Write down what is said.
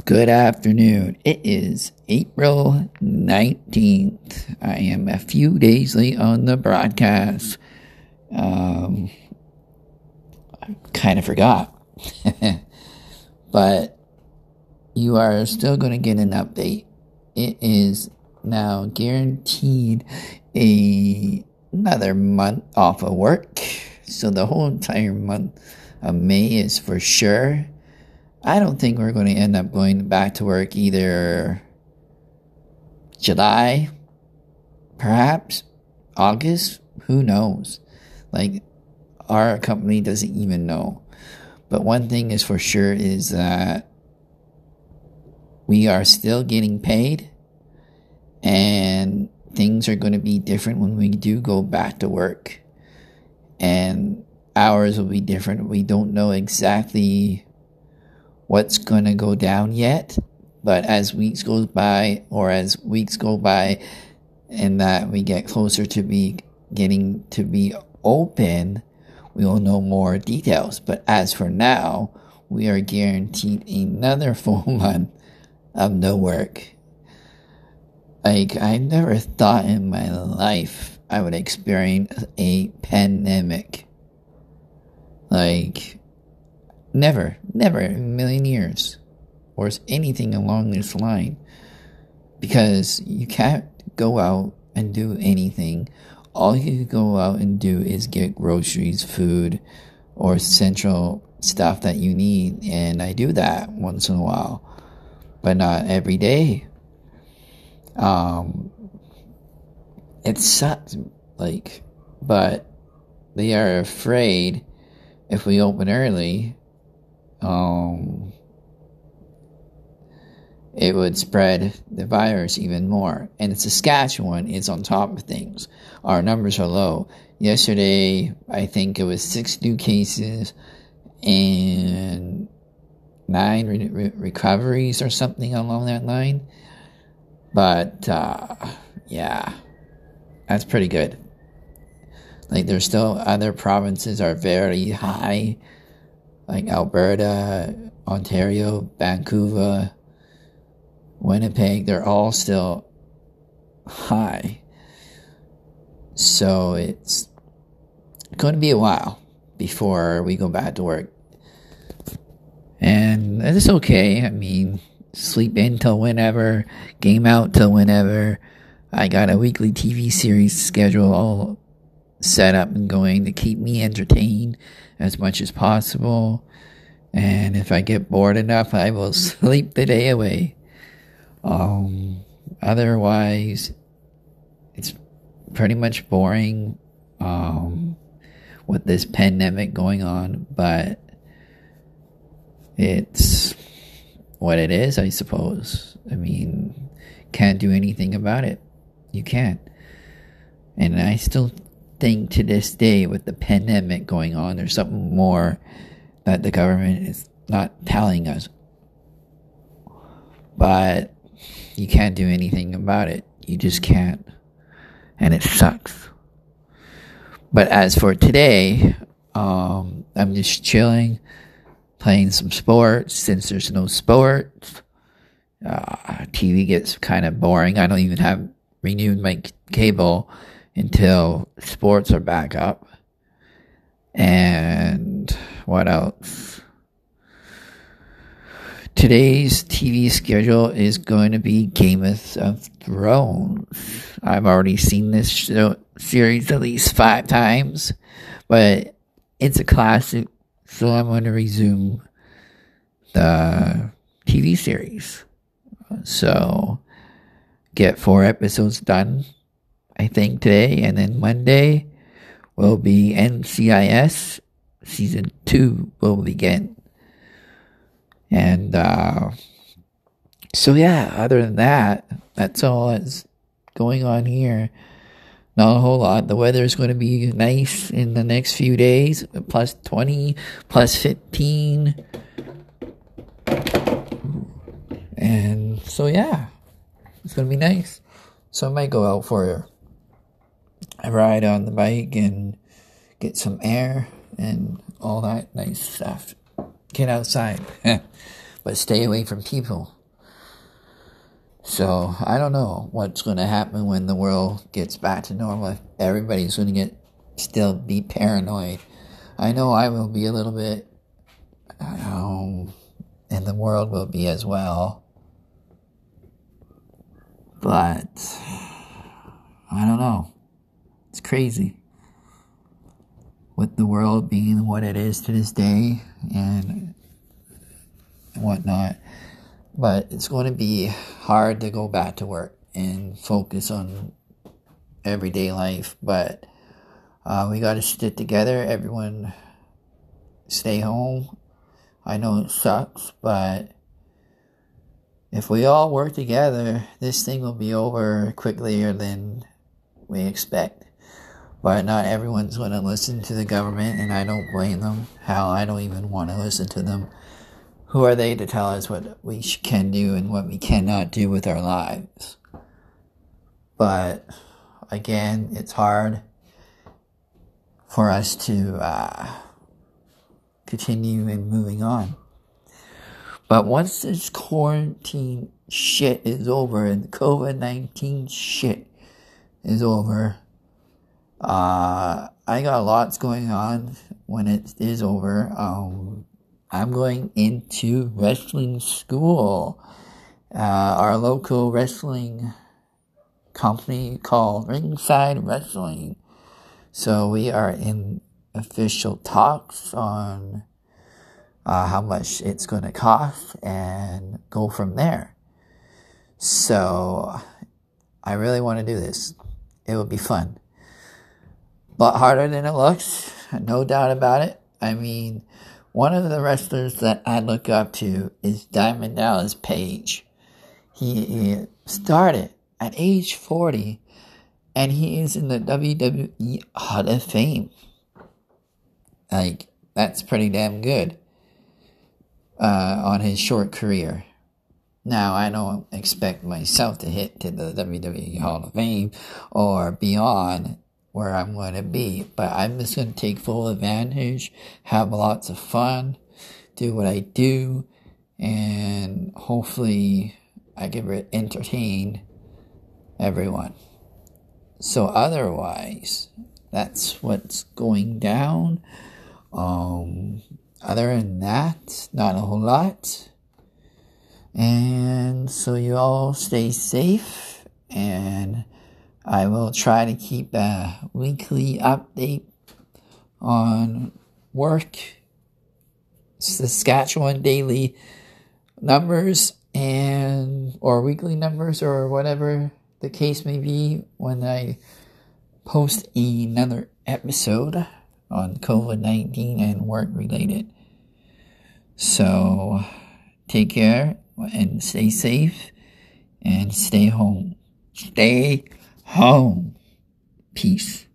Good afternoon. It is April 19th. I am a few days late on the broadcast. Um, I kind of forgot. but you are still going to get an update. It is now guaranteed a, another month off of work. So the whole entire month of May is for sure I don't think we're going to end up going back to work either July, perhaps August. Who knows? Like, our company doesn't even know. But one thing is for sure is that we are still getting paid and things are going to be different when we do go back to work. And hours will be different. We don't know exactly what's going to go down yet. But as weeks goes by, or as weeks go by, and that we get closer to be getting to be open, we will know more details. But as for now, we are guaranteed another full month of no work. Like, I never thought in my life I would experience a pandemic. Like, Never, never in a million years, or anything along this line, because you can't go out and do anything. All you can go out and do is get groceries, food, or essential stuff that you need, and I do that once in a while, but not every day. Um, it sucks, like, but they are afraid if we open early um, it would spread the virus even more. And Saskatchewan is on top of things. Our numbers are low. Yesterday, I think it was six new cases and nine re- re- recoveries or something along that line. But uh, yeah, that's pretty good. Like there's still other provinces are very high like Alberta, Ontario, Vancouver, Winnipeg, they're all still high. So it's going to be a while before we go back to work. And it's okay. I mean, sleep in till whenever, game out till whenever. I got a weekly TV series schedule all set up and going to keep me entertained as much as possible. And if I get bored enough, I will sleep the day away. Um, otherwise, it's pretty much boring um, with this pandemic going on, but it's what it is, I suppose. I mean, can't do anything about it. You can't. And I still think to this day with the pandemic going on, there's something more that the government is not telling us. But you can't do anything about it. You just can't. And it sucks. But as for today, um, I'm just chilling, playing some sports since there's no sports. Uh, TV gets kind of boring. I don't even have renewed my cable until sports are back up. And what else? Today's TV schedule is going to be Game of Thrones. I've already seen this show, series at least five times, but it's a classic, so I'm going to resume the TV series. So, get four episodes done I think today, and then Monday will be NCIS season two will begin. And uh, so, yeah, other than that, that's all that's going on here. Not a whole lot. The weather is going to be nice in the next few days, plus 20, plus 15. And so, yeah, it's going to be nice. So I might go out for I ride on the bike and get some air and all that nice stuff. Get outside. but stay away from people. So I don't know what's going to happen when the world gets back to normal. Everybody's going to get still be paranoid. I know I will be a little bit, um, and the world will be as well. But I don't know. It's crazy. With the world being what it is to this day and whatnot. But it's going to be hard to go back to work and focus on everyday life. But uh, we got to stick together. Everyone stay home. I know it sucks, but if we all work together, this thing will be over quicker than we expect. But not everyone's going to listen to the government, and I don't blame them. Hell, I don't even want to listen to them. Who are they to tell us what we can do and what we cannot do with our lives? But again, it's hard for us to uh, continue and moving on. But once this quarantine shit is over and COVID 19 shit is over, uh, I got lots going on when it is over. Um, I'm going into wrestling school. Uh, our local wrestling company called Ringside Wrestling. So we are in official talks on uh, how much it's going to cost and go from there. So I really want to do this. It will be fun. A lot harder than it looks, no doubt about it. I mean, one of the wrestlers that I look up to is Diamond Dallas Page. He, he started at age 40 and he is in the WWE Hall of Fame. Like, that's pretty damn good uh, on his short career. Now, I don't expect myself to hit to the WWE Hall of Fame or beyond where I'm going to be. But I'm just going to take full advantage, have lots of fun, do what I do, and hopefully I can entertain everyone. So otherwise, that's what's going down. Um, other than that, not a whole lot. And so you all stay safe and I will try to keep a weekly update on work, Saskatchewan daily numbers and or weekly numbers or whatever the case may be when I post another episode on COVID 19 and work related. So take care and stay safe and stay home. Stay home. Peace.